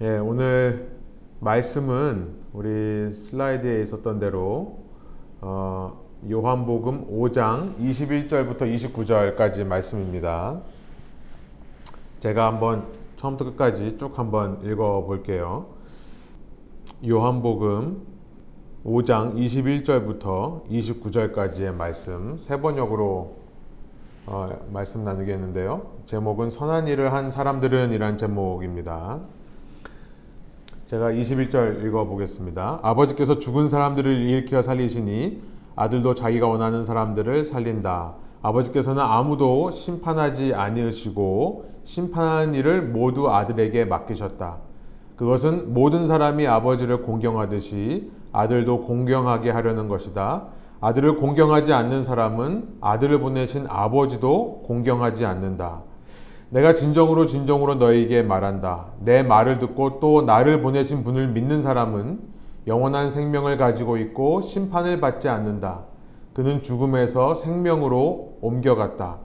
예, 오늘 말씀은 우리 슬라이드에 있었던 대로 어, 요한복음 5장 21절부터 29절까지 말씀입니다. 제가 한번 처음부터 끝까지 쭉 한번 읽어 볼게요. 요한복음 5장 21절부터 29절까지의 말씀 세 번역으로 어, 말씀 나누겠는데요. 제목은 선한 일을 한 사람들은 이란 제목입니다. 제가 21절 읽어보겠습니다. 아버지께서 죽은 사람들을 일으켜 살리시니 아들도 자기가 원하는 사람들을 살린다. 아버지께서는 아무도 심판하지 아니으시고 심판하는 일을 모두 아들에게 맡기셨다. 그것은 모든 사람이 아버지를 공경하듯이 아들도 공경하게 하려는 것이다. 아들을 공경하지 않는 사람은 아들을 보내신 아버지도 공경하지 않는다. 내가 진정으로 진정으로 너에게 말한다. 내 말을 듣고 또 나를 보내신 분을 믿는 사람은 영원한 생명을 가지고 있고 심판을 받지 않는다. 그는 죽음에서 생명으로 옮겨갔다.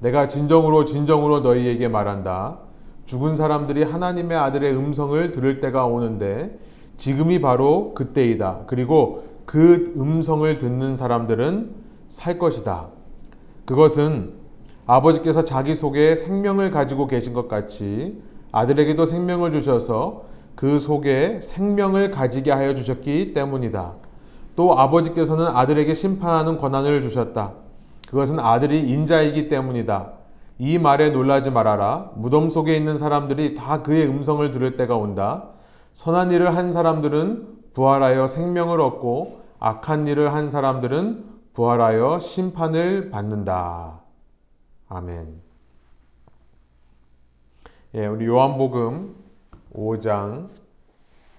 내가 진정으로 진정으로 너희에게 말한다. 죽은 사람들이 하나님의 아들의 음성을 들을 때가 오는데 지금이 바로 그때이다. 그리고 그 음성을 듣는 사람들은 살 것이다. 그것은 아버지께서 자기 속에 생명을 가지고 계신 것 같이 아들에게도 생명을 주셔서 그 속에 생명을 가지게 하여 주셨기 때문이다. 또 아버지께서는 아들에게 심판하는 권한을 주셨다. 그것은 아들이 인자이기 때문이다. 이 말에 놀라지 말아라. 무덤 속에 있는 사람들이 다 그의 음성을 들을 때가 온다. 선한 일을 한 사람들은 부활하여 생명을 얻고 악한 일을 한 사람들은 부활하여 심판을 받는다. 아멘. 예, 우리 요한복음 5장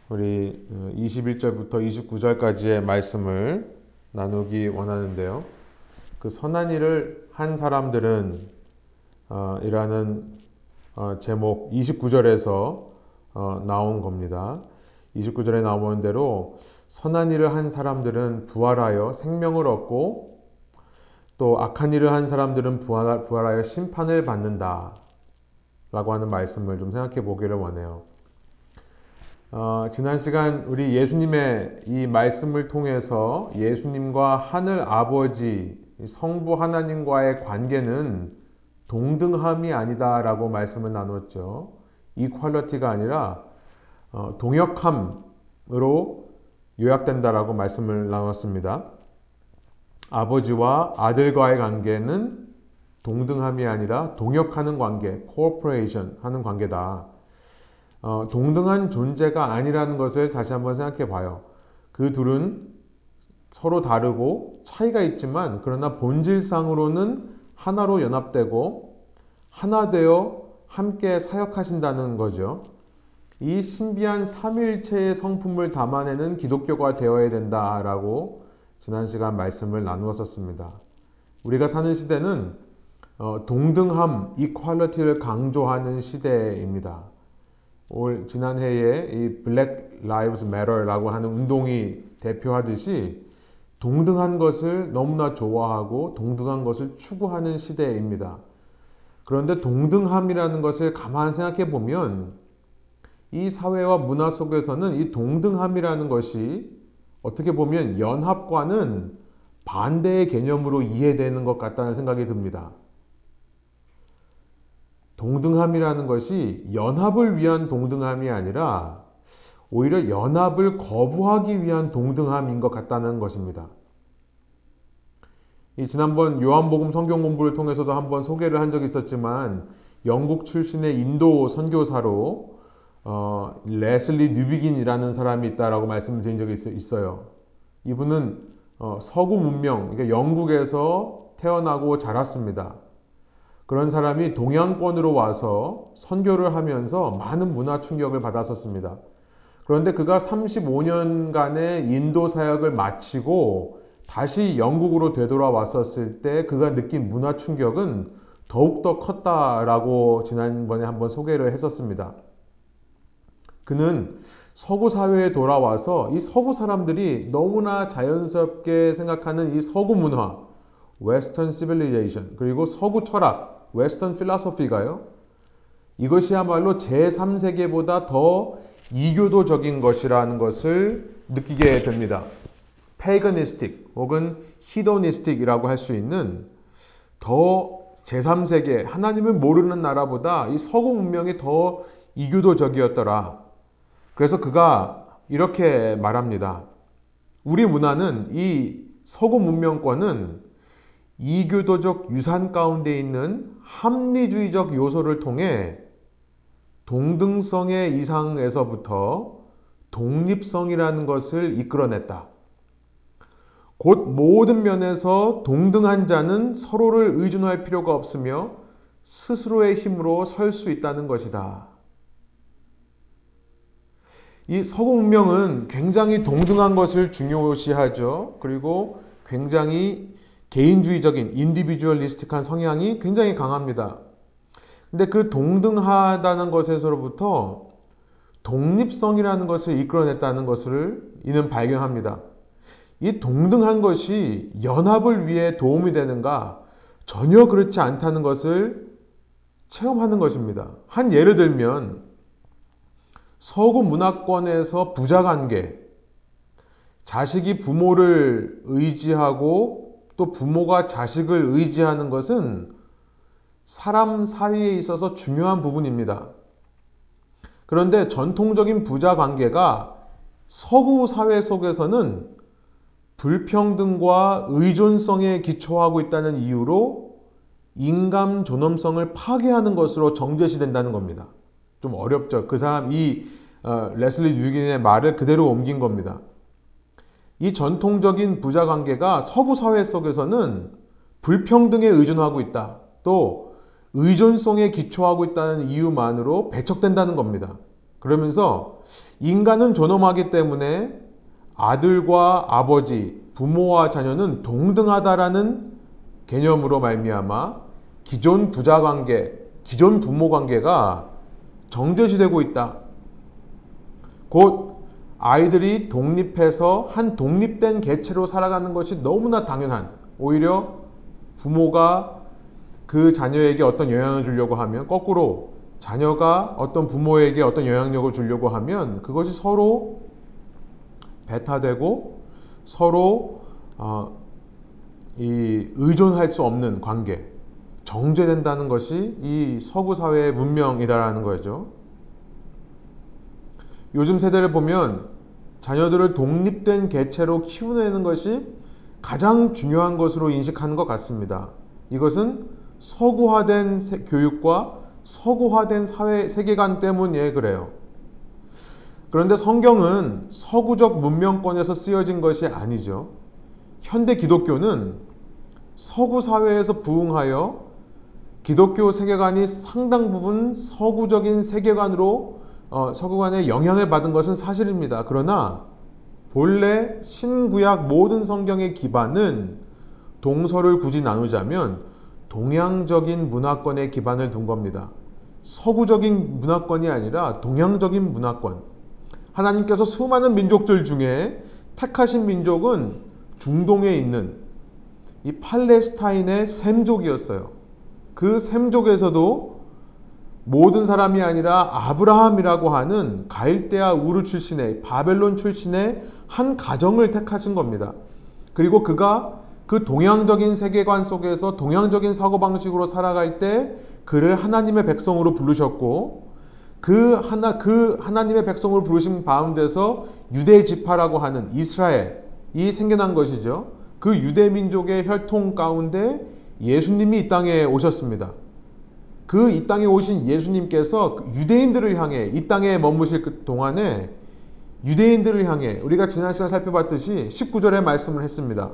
우리 21절부터 어, 29절까지의 말씀을 나누기 원하는데요. 그 선한 일을 한 사람들은 어, 이라는 어, 제목 29절에서 어, 나온 겁니다. 29절에 나오는 대로 선한 일을 한 사람들은 부활하여 생명을 얻고 또 악한 일을 한 사람들은 부활, 부활하여 심판을 받는다. 라고 하는 말씀을 좀 생각해 보기를 원해요. 어, 지난 시간 우리 예수님의 이 말씀을 통해서 예수님과 하늘 아버지, 성부 하나님과의 관계는 동등함이 아니다라고 말씀을 나눴죠. 이퀄러티가 아니라 어, 동역함으로 요약된다라고 말씀을 나눴습니다. 아버지와 아들과의 관계는 동등함이 아니라 동역하는 관계, cooperation 하는 관계다. 어, 동등한 존재가 아니라는 것을 다시 한번 생각해 봐요. 그 둘은 서로 다르고 차이가 있지만 그러나 본질상으로는 하나로 연합되고 하나 되어 함께 사역하신다는 거죠. 이 신비한 삼일체의 성품을 담아내는 기독교가 되어야 된다라고 지난 시간 말씀을 나누었었습니다. 우리가 사는 시대는 어, 동등함, 이퀄리티를 강조하는 시대입니다. 올 지난해에 이 Black Lives Matter라고 하는 운동이 대표하듯이 동등한 것을 너무나 좋아하고 동등한 것을 추구하는 시대입니다. 그런데 동등함이라는 것을 가만 생각해 보면 이 사회와 문화 속에서는 이 동등함이라는 것이 어떻게 보면 연합과는 반대의 개념으로 이해되는 것 같다는 생각이 듭니다. 동등함이라는 것이 연합을 위한 동등함이 아니라 오히려 연합을 거부하기 위한 동등함인 것 같다는 것입니다. 이 지난번 요한복음 성경 공부를 통해서도 한번 소개를 한 적이 있었지만 영국 출신의 인도 선교사로 어, 레슬리 뉴비긴이라는 사람이 있다라고 말씀드린 적이 있, 어요 이분은 어, 서구 문명, 그러니까 영국에서 태어나고 자랐습니다. 그런 사람이 동양권으로 와서 선교를 하면서 많은 문화 충격을 받았었습니다. 그런데 그가 35년간의 인도 사역을 마치고 다시 영국으로 되돌아왔었을 때 그가 느낀 문화 충격은 더욱더 컸다라고 지난번에 한번 소개를 했었습니다. 그는 서구 사회에 돌아와서 이 서구 사람들이 너무나 자연스럽게 생각하는 이 서구 문화, Western civilization, 그리고 서구 철학, Western philosophy가요. 이것이야말로 제3세계보다 더 이교도적인 것이라는 것을 느끼게 됩니다. 페이거니스틱 혹은 히도니스틱이라고 할 수 있는 더 제3세계 하나님을 모르는 나라보다 이 서구 문명이 더 이교도적이었더라. 그래서 그가 이렇게 말합니다. 우리 문화는 이 서구 문명권은 이교도적 유산 가운데 있는 합리주의적 요소를 통해 동등성의 이상에서부터 독립성이라는 것을 이끌어냈다. 곧 모든 면에서 동등한 자는 서로를 의존할 필요가 없으며 스스로의 힘으로 설 수 있다는 것이다. 이 서구 문명은 굉장히 동등한 것을 중요시하죠. 그리고 굉장히 개인주의적인 individualistic한 성향이 굉장히 강합니다. 근데 그 동등하다는 것에서부터 독립성이라는 것을 이끌어냈다는 것을 이는 발견합니다. 이 동등한 것이 연합을 위해 도움이 되는가? 전혀 그렇지 않다는 것을 체험하는 것입니다. 한 예를 들면 서구 문화권에서 부자 관계, 자식이 부모를 의지하고 또 부모가 자식을 의지하는 것은 사람 사이에 있어서 중요한 부분입니다. 그런데 전통적인 부자 관계가 서구 사회 속에서는 불평등과 의존성에 기초하고 있다는 이유로 인간 존엄성을 파괴하는 것으로 정제시된다는 겁니다. 좀 어렵죠. 그 사람 이 어, 레슬리 뉴긴의 말을 그대로 옮긴 겁니다. 이 전통적인 부자 관계가 서구 사회 속에서는 불평등에 의존하고 있다. 또 의존성에 기초하고 있다는 이유만으로 배척된다는 겁니다. 그러면서 인간은 존엄하기 때문에 아들과 아버지, 부모와 자녀는 동등하다라는 개념으로 말미암아 기존 부자 관계, 기존 부모 관계가 정제시되고 있다. 곧 아이들이 독립해서 한 독립된 개체로 살아가는 것이 너무나 당연한 오히려 부모가 그 자녀에게 어떤 영향을 주려고 하면 거꾸로 자녀가 어떤 부모에게 어떤 영향력을 주려고 하면 그것이 서로 배타되고 서로 어, 이 의존할 수 없는 관계 정제된다는 것이 이 서구 사회의 문명이라는 거죠. 요즘 세대를 보면 자녀들을 독립된 개체로 키워내는 것이 가장 중요한 것으로 인식하는 것 같습니다. 이것은 서구화된 교육과 서구화된 사회 세계관 때문에 그래요. 그런데 성경은 서구적 문명권에서 쓰여진 것이 아니죠. 현대 기독교는 서구 사회에서 부흥하여 기독교 세계관이 상당 부분 서구적인 세계관으로 어, 서구관의 영향을 받은 것은 사실입니다. 그러나 본래 신구약 모든 성경의 기반은 동서를 굳이 나누자면 동양적인 문화권의 기반을 둔 겁니다. 서구적인 문화권이 아니라 동양적인 문화권. 하나님께서 수많은 민족들 중에 택하신 민족은 중동에 있는 이 팔레스타인의 샘족이었어요. 그 샘족에서도 모든 사람이 아니라 아브라함이라고 하는 갈대아 우르 출신의 바벨론 출신의 한 가정을 택하신 겁니다. 그리고 그가 그 동양적인 세계관 속에서 동양적인 사고방식으로 살아갈 때 그를 하나님의 백성으로 부르셨고 그 하나 그 하나님의 백성을 부르신 가운데서 유대 지파라고 하는 이스라엘이 생겨난 것이죠. 그 유대 민족의 혈통 가운데 예수님이 이 땅에 오셨습니다. 그 이 땅에 오신 예수님께서 유대인들을 향해 이 땅에 머무실 그 동안에 유대인들을 향해 우리가 지난 시간 살펴봤듯이 19절에 말씀을 했습니다.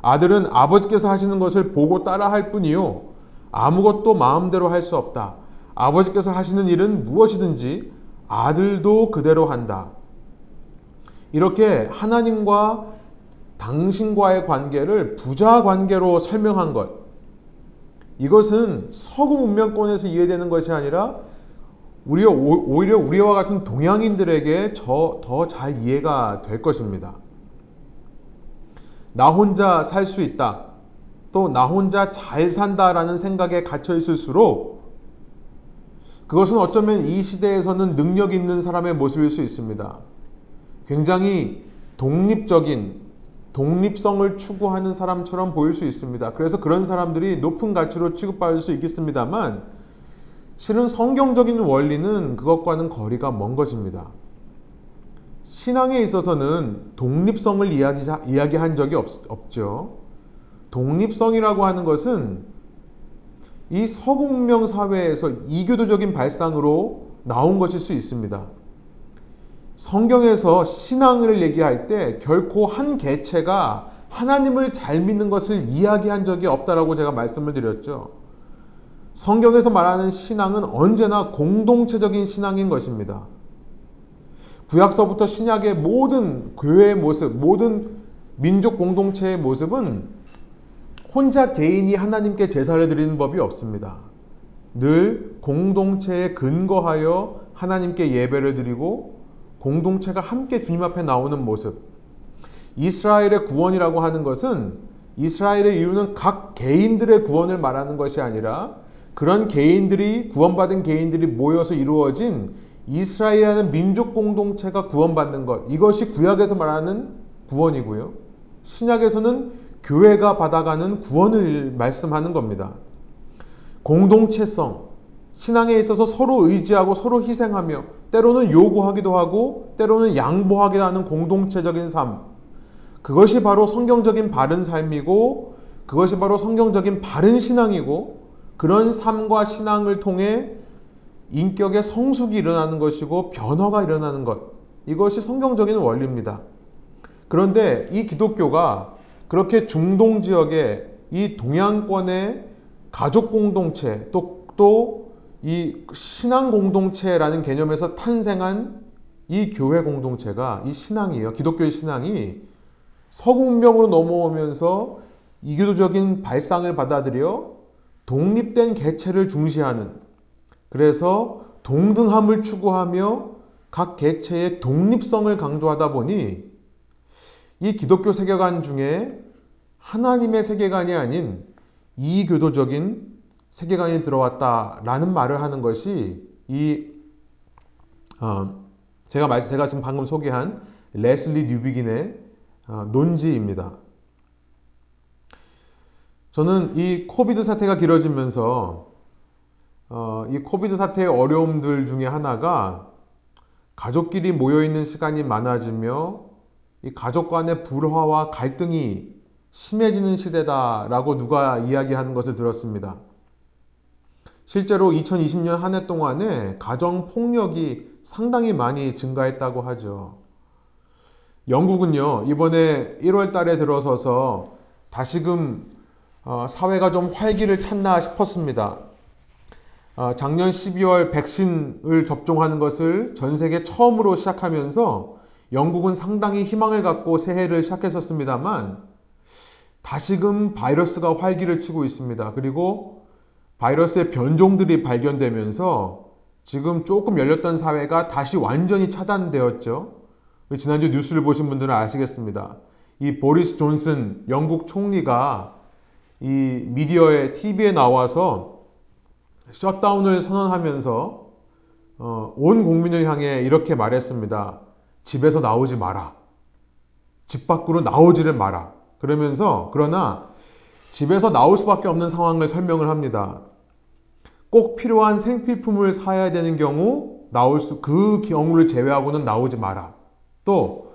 아들은 아버지께서 하시는 것을 보고 따라 할 뿐이요 아무것도 마음대로 할 수 없다. 아버지께서 하시는 일은 무엇이든지 아들도 그대로 한다. 이렇게 하나님과 당신과의 관계를 부자 관계로 설명한 것. 이것은 서구 문명권에서 이해되는 것이 아니라 오히려, 오히려 우리와 같은 동양인들에게 더 잘 이해가 될 것입니다. 나 혼자 살 수 있다. 또 나 혼자 잘 산다라는 생각에 갇혀 있을수록 그것은 어쩌면 이 시대에서는 능력 있는 사람의 모습일 수 있습니다. 굉장히 독립적인 독립성을 추구하는 사람처럼 보일 수 있습니다. 그래서 그런 사람들이 높은 가치로 취급받을 수 있겠습니다만 실은 성경적인 원리는 그것과는 거리가 먼 것입니다. 신앙에 있어서는 독립성을 이야기, 이야기한 적이 없, 없죠. 독립성이라고 하는 것은 이 서공명 사회에서 이교도적인 발상으로 나온 것일 수 있습니다. 성경에서 신앙을 얘기할 때 결코 한 개체가 하나님을 잘 믿는 것을 이야기한 적이 없다라고 제가 말씀을 드렸죠. 성경에서 말하는 신앙은 언제나 공동체적인 신앙인 것입니다. 구약서부터 신약의 모든 교회의 모습, 모든 민족 공동체의 모습은 혼자 개인이 하나님께 제사를 드리는 법이 없습니다. 늘 공동체에 근거하여 하나님께 예배를 드리고 공동체가 함께 주님 앞에 나오는 모습. 이스라엘의 구원이라고 하는 것은 이스라엘의 이유는 각 개인들의 구원을 말하는 것이 아니라 그런 개인들이 구원받은 개인들이 모여서 이루어진 이스라엘이라는 민족 공동체가 구원받는 것. 이것이 구약에서 말하는 구원이고요. 신약에서는 교회가 받아가는 구원을 말씀하는 겁니다. 공동체성, 신앙에 있어서 서로 의지하고 서로 희생하며 때로는 요구하기도 하고 때로는 양보하기도 하는 공동체적인 삶. 그것이 바로 성경적인 바른 삶이고 그것이 바로 성경적인 바른 신앙이고 그런 삶과 신앙을 통해 인격의 성숙이 일어나는 것이고 변화가 일어나는 것. 이것이 성경적인 원리입니다. 그런데 이 기독교가 그렇게 중동 지역의 이 동양권의 가족 공동체 또, 또 이 신앙 공동체라는 개념에서 탄생한 이 교회 공동체가 이 신앙이에요. 기독교의 신앙이 서구 문명으로 넘어오면서 이교도적인 발상을 받아들여 독립된 개체를 중시하는 그래서 동등함을 추구하며 각 개체의 독립성을 강조하다 보니 이 기독교 세계관 중에 하나님의 세계관이 아닌 이교도적인 세계관이 들어왔다라는 말을 하는 것이 이 어, 제가 말 제가 지금 방금 소개한 레슬리 뉴비긴의 어, 논지입니다. 저는 이 COVID 사태가 길어지면서 어, 이 COVID 사태의 어려움들 중에 하나가 가족끼리 모여 있는 시간이 많아지며 이 가족 간의 불화와 갈등이 심해지는 시대다라고 누가 이야기하는 것을 들었습니다. 실제로 2020년 한 해 동안에 가정 폭력이 상당히 많이 증가했다고 하죠. 영국은요, 이번에 1월 달에 들어서서 다시금 어, 사회가 좀 활기를 찾나 싶었습니다. 어, 작년 12월 백신을 접종하는 것을 전 세계 처음으로 시작하면서 영국은 상당히 희망을 갖고 새해를 시작했었습니다만 다시금 바이러스가 활기를 치고 있습니다. 그리고 바이러스의 변종들이 발견되면서 지금 조금 열렸던 사회가 다시 완전히 차단되었죠. 지난주 뉴스를 보신 분들은 아시겠습니다. 이 보리스 존슨 영국 총리가 이 미디어에 TV에 나와서 셧다운을 선언하면서 어, 온 국민을 향해 이렇게 말했습니다. 집에서 나오지 마라. 집 밖으로 나오지를 마라. 그러면서 그러나 집에서 나올 수밖에 없는 상황을 설명을 합니다. 꼭 필요한 생필품을 사야 되는 경우 나올 수, 그 경우를 제외하고는 나오지 마라. 또,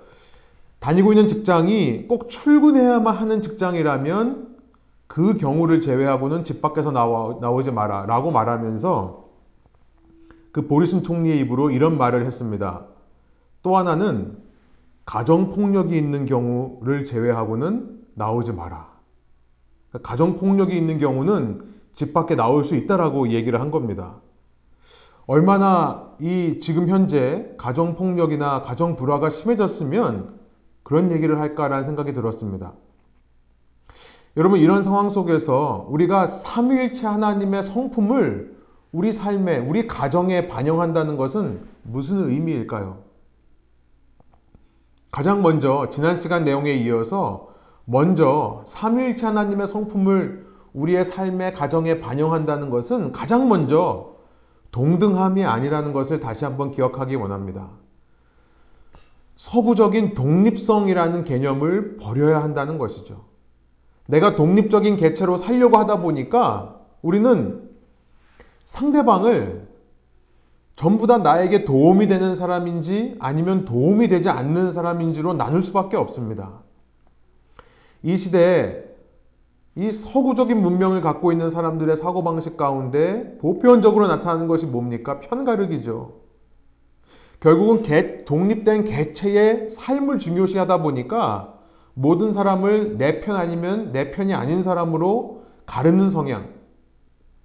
다니고 있는 직장이 꼭 출근해야만 하는 직장이라면 그 경우를 제외하고는 집 밖에서 나와, 나오지 마라. 라고 말하면서 그 보리슨 총리의 입으로 이런 말을 했습니다. 또 하나는 가정폭력이 있는 경우를 제외하고는 나오지 마라. 가정폭력이 있는 경우는 집 밖에 나올 수 있다라고 얘기를 한 겁니다. 얼마나 이 지금 현재 가정폭력이나 가정불화가 심해졌으면 그런 얘기를 할까라는 생각이 들었습니다. 여러분, 이런 상황 속에서 우리가 삼위일체 하나님의 성품을 우리 삶에, 우리 가정에 반영한다는 것은 무슨 의미일까요? 가장 먼저 지난 시간 내용에 이어서 먼저 삼위일체 하나님의 성품을 우리의 삶의 가정에 반영한다는 것은 가장 먼저 동등함이 아니라는 것을 다시 한번 기억하기 원합니다. 서구적인 독립성이라는 개념을 버려야 한다는 것이죠. 내가 독립적인 개체로 살려고 하다 보니까 우리는 상대방을 전부 다 나에게 도움이 되는 사람인지 아니면 도움이 되지 않는 사람인지로 나눌 수밖에 없습니다. 이 시대에 이 서구적인 문명을 갖고 있는 사람들의 사고방식 가운데 보편적으로 나타나는 것이 뭡니까? 편가르기죠. 결국은 개, 독립된 개체의 삶을 중요시 하다 보니까 모든 사람을 내 편 아니면 내 편이 아닌 사람으로 가르는 성향.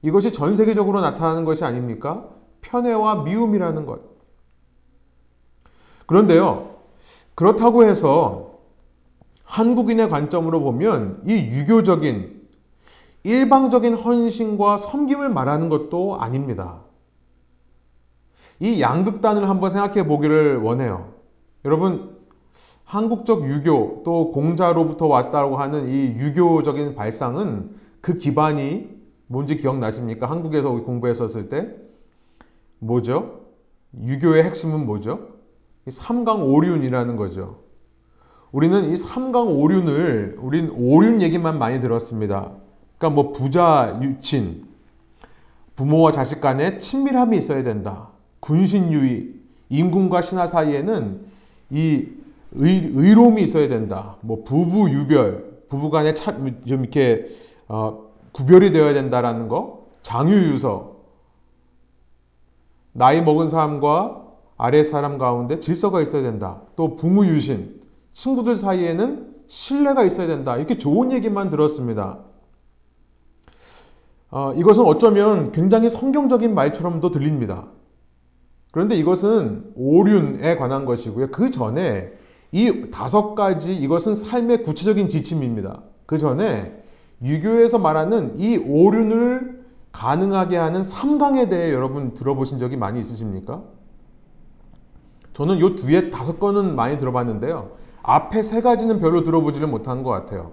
이것이 전 세계적으로 나타나는 것이 아닙니까? 편애와 미움이라는 것. 그런데요, 그렇다고 해서 한국인의 관점으로 보면 이 유교적인 일방적인 헌신과 섬김을 말하는 것도 아닙니다. 이 양극단을 한번 생각해 보기를 원해요. 여러분, 한국적 유교 또 공자로부터 왔다고 하는 이 유교적인 발상은 그 기반이 뭔지 기억나십니까? 한국에서 공부했었을 때 뭐죠? 유교의 핵심은 뭐죠? 삼강오륜이라는 거죠. 우리는 이 삼강 오륜을 우린 오륜 얘기만 많이 들었습니다. 그러니까 뭐 부자 유친, 부모와 자식 간에 친밀함이 있어야 된다. 군신유의, 임금과 신하 사이에는 이 의, 의로움이 있어야 된다. 뭐 부부 유별, 부부 간에 좀 이렇게 어, 구별이 되어야 된다라는 거. 장유유서. 나이 먹은 사람과 아래 사람 가운데 질서가 있어야 된다. 또 부무 유신. 친구들 사이에는 신뢰가 있어야 된다. 이렇게 좋은 얘기만 들었습니다. 어, 이것은 어쩌면 굉장히 성경적인 말처럼도 들립니다. 그런데 이것은 오륜에 관한 것이고요. 그 전에 이 다섯 가지 이것은 삶의 구체적인 지침입니다. 그 전에 유교에서 말하는 이 오륜을 가능하게 하는 삼강에 대해 여러분 들어보신 적이 많이 있으십니까? 저는 이 뒤에 다섯 건은 많이 들어봤는데요. 앞에 세 가지는 별로 들어보지를 못한 것 같아요.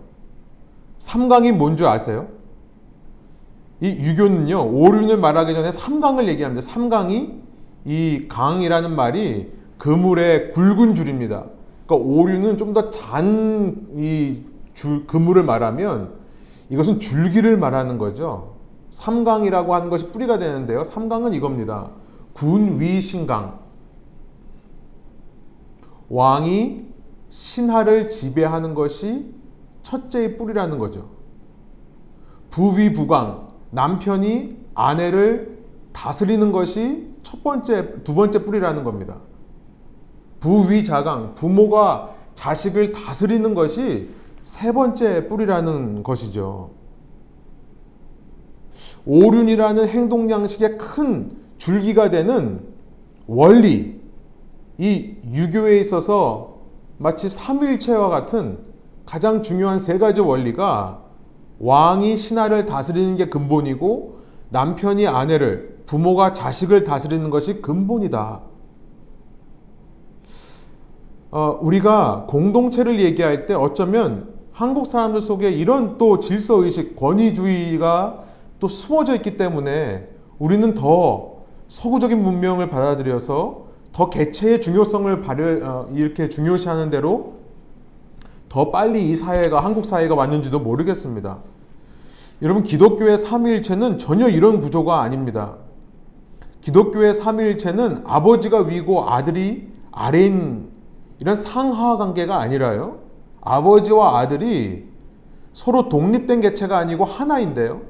삼강이 뭔 줄 아세요? 이 유교는요, 오륜을 말하기 전에 삼강을 얘기합니다. 삼강이 이 강이라는 말이 그물의 굵은 줄입니다. 그러니까 오류는 좀더 잔이 그물을 말하면 이것은 줄기를 말하는 거죠. 삼강이라고 하는 것이 뿌리가 되는데요. 삼강은 이겁니다. 군위신강. 왕이 신하를 지배하는 것이 첫째의 뿌리라는 거죠. 부위부강. 남편이 아내를 다스리는 것이 첫 번째, 두 번째 뿌리라는 겁니다. 부위자강, 부모가 자식을 다스리는 것이 세 번째 뿌리라는 것이죠. 오륜이라는 행동 양식의 큰 줄기가 되는 원리, 이 유교에 있어서 마치 삼일체와 같은 가장 중요한 세 가지 원리가 왕이 신하를 다스리는 게 근본이고 남편이 아내를 부모가 자식을 다스리는 것이 근본이다. 어, 우리가 공동체를 얘기할 때 어쩌면 한국 사람들 속에 이런 또 질서의식, 권위주의가 또 숨어져 있기 때문에 우리는 더 서구적인 문명을 받아들여서 더 개체의 중요성을 발을, 어, 이렇게 중요시하는 대로 더 빨리 이 사회가, 한국 사회가 왔는지도 모르겠습니다. 여러분, 기독교의 삼위일체는 전혀 이런 구조가 아닙니다. 기독교의 삼위일체는 아버지가 위고 아들이 아래인 이런 상하 관계가 아니라요. 아버지와 아들이 서로 독립된 개체가 아니고 하나인데요.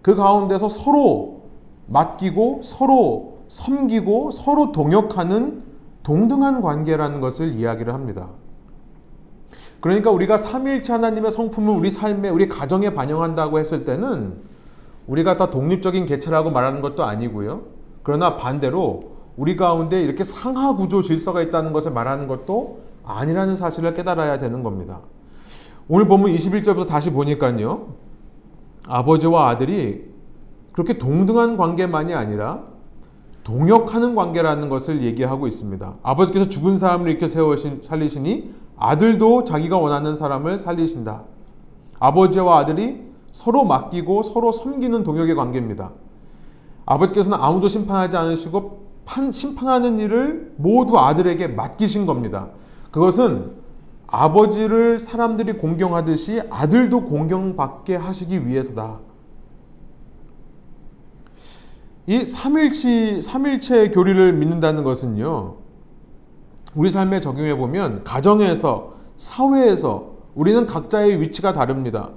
그 가운데서 서로 맡기고 서로 섬기고 서로 동역하는 동등한 관계라는 것을 이야기를 합니다. 그러니까 우리가 삼위일체 하나님의 성품을 우리 삶에 우리 가정에 반영한다고 했을 때는 우리가 다 독립적인 개체라고 말하는 것도 아니고요. 그러나 반대로 우리 가운데 이렇게 상하 구조 질서가 있다는 것을 말하는 것도 아니라는 사실을 깨달아야 되는 겁니다. 오늘 보면 21절부터 다시 보니까요. 아버지와 아들이 그렇게 동등한 관계만이 아니라 동역하는 관계라는 것을 얘기하고 있습니다. 아버지께서 죽은 사람을 이렇게 세워 살리시니 아들도 자기가 원하는 사람을 살리신다. 아버지와 아들이 서로 맡기고 서로 섬기는 동역의 관계입니다. 아버지께서는 아무도 심판하지 않으시고 판, 심판하는 일을 모두 아들에게 맡기신 겁니다. 그것은 아버지를 사람들이 공경하듯이 아들도 공경받게 하시기 위해서다. 이 삼일치, 삼일체 교리를 믿는다는 것은요, 우리 삶에 적용해 보면 가정에서, 사회에서 우리는 각자의 위치가 다릅니다.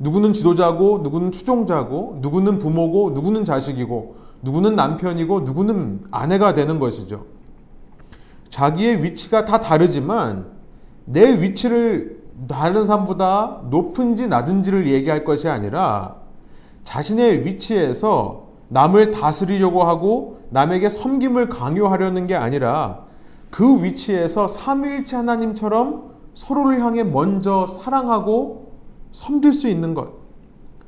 누구는 지도자고, 누구는 추종자고, 누구는 부모고, 누구는 자식이고, 누구는 남편이고, 누구는 아내가 되는 것이죠. 자기의 위치가 다 다르지만 내 위치를 다른 사람보다 높은지 낮은지를 얘기할 것이 아니라 자신의 위치에서 남을 다스리려고 하고 남에게 섬김을 강요하려는 게 아니라 그 위치에서 삼위일체 하나님처럼 서로를 향해 먼저 사랑하고 섬길 수 있는 것.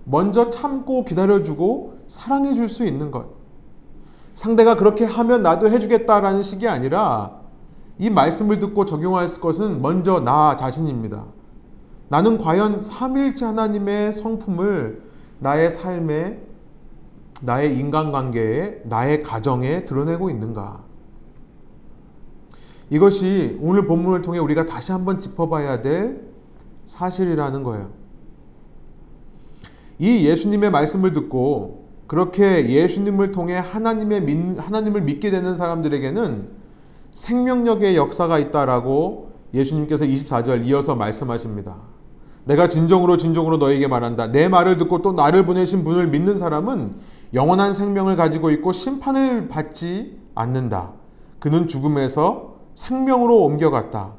먼저 참고 기다려주고 사랑해 줄 수 있는 것. 상대가 그렇게 하면 나도 해주겠다라는 식이 아니라 이 말씀을 듣고 적용할 것은 먼저 나 자신입니다. 나는 과연 삼일째 하나님의 성품을 나의 삶에, 나의 인간관계에, 나의 가정에 드러내고 있는가? 이것이 오늘 본문을 통해 우리가 다시 한번 짚어봐야 될 사실이라는 거예요. 이 예수님의 말씀을 듣고 그렇게 예수님을 통해 하나님의 하나님을 믿게 되는 사람들에게는 생명력의 역사가 있다라고 예수님께서 24절 이어서 말씀하십니다. 내가 진정으로 진정으로 너에게 말한다. 내 말을 듣고 또 나를 보내신 분을 믿는 사람은 영원한 생명을 가지고 있고 심판을 받지 않는다. 그는 죽음에서 생명으로 옮겨갔다.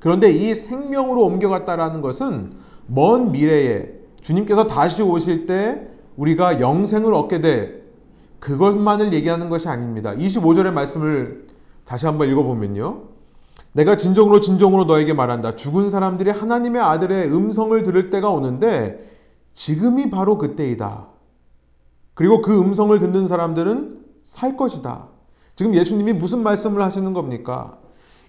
그런데 이 생명으로 옮겨갔다라는 것은 먼 미래에 주님께서 다시 오실 때 우리가 영생을 얻게 될 그것만을 얘기하는 것이 아닙니다. 25절의 말씀을 다시 한번 읽어보면요. 내가 진정으로 진정으로 너에게 말한다. 죽은 사람들이 하나님의 아들의 음성을 들을 때가 오는데 지금이 바로 그때이다. 그리고 그 음성을 듣는 사람들은 살 것이다. 지금 예수님이 무슨 말씀을 하시는 겁니까?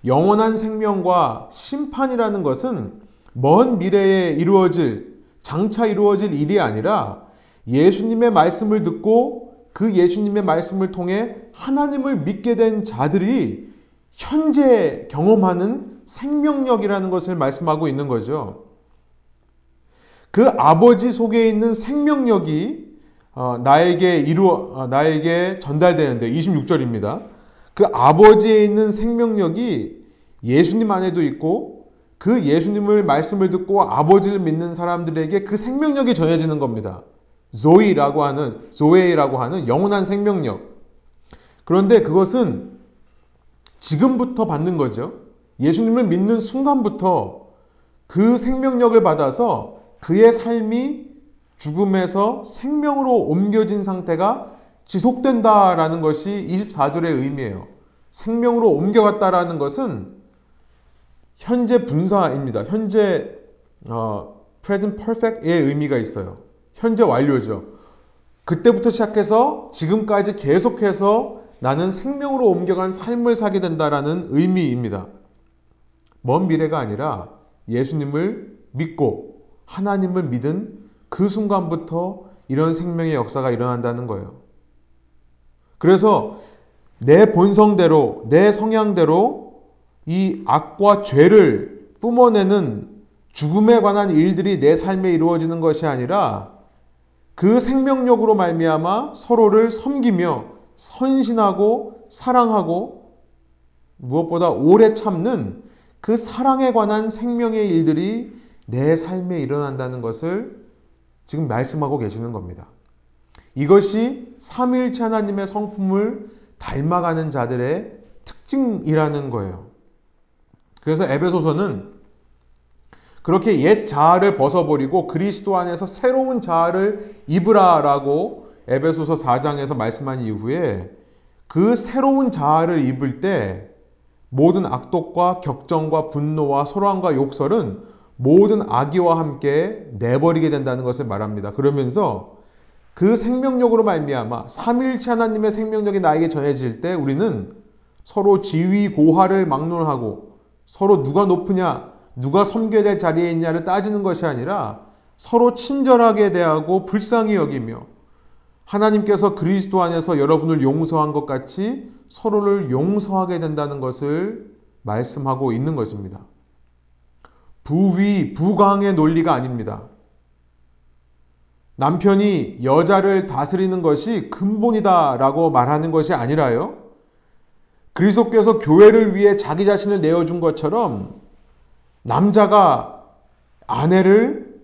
영원한 생명과 심판이라는 것은 먼 미래에 이루어질, 장차 이루어질 일이 아니라 예수님의 말씀을 듣고 그 예수님의 말씀을 통해 하나님을 믿게 된 자들이 현재 경험하는 생명력이라는 것을 말씀하고 있는 거죠. 그 아버지 속에 있는 생명력이 어, 나에게 이루어 어, 나에게 전달되는데 26절입니다. 그 아버지에 있는 생명력이 예수님 안에도 있고 그 예수님을 말씀을 듣고 아버지를 믿는 사람들에게 그 생명력이 전해지는 겁니다. 조이라고 하는 조에이라고 하는 영원한 생명력. 그런데 그것은 지금부터 받는 거죠. 예수님을 믿는 순간부터 그 생명력을 받아서 그의 삶이 죽음에서 생명으로 옮겨진 상태가 지속된다라는 것이 24절의 의미예요. 생명으로 옮겨갔다라는 것은 현재 분사입니다. 현재 어, present perfect의 의미가 있어요. 현재 완료죠. 그때부터 시작해서 지금까지 계속해서 나는 생명으로 옮겨간 삶을 사게 된다라는 의미입니다. 먼 미래가 아니라 예수님을 믿고 하나님을 믿은 그 순간부터 이런 생명의 역사가 일어난다는 거예요. 그래서 내 본성대로, 내 성향대로 이 악과 죄를 뿜어내는 죽음에 관한 일들이 내 삶에 이루어지는 것이 아니라 그 생명력으로 말미암아 서로를 섬기며 선신하고 사랑하고 무엇보다 오래 참는 그 사랑에 관한 생명의 일들이 내 삶에 일어난다는 것을 지금 말씀하고 계시는 겁니다. 이것이 삼일체 하나님의 성품을 닮아가는 자들의 특징이라는 거예요. 그래서 에베소서는 그렇게 옛 자아를 벗어버리고 그리스도 안에서 새로운 자아를 입으라라고 에베소서 4장에서 말씀한 이후에 그 새로운 자아를 입을 때 모든 악독과 격정과 분노와 소란과 욕설은 모든 악의와 함께 내버리게 된다는 것을 말합니다. 그러면서 그 생명력으로 말미암아 삼일체 하나님의 생명력이 나에게 전해질 때 우리는 서로 지위 고하를 막론하고 서로 누가 높으냐 누가 섬겨야 될 자리에 있냐를 따지는 것이 아니라 서로 친절하게 대하고 불쌍히 여기며 하나님께서 그리스도 안에서 여러분을 용서한 것 같이 서로를 용서하게 된다는 것을 말씀하고 있는 것입니다. 부위, 부강의 논리가 아닙니다. 남편이 여자를 다스리는 것이 근본이다라고 말하는 것이 아니라요. 그리스도께서 교회를 위해 자기 자신을 내어준 것처럼 남자가 아내를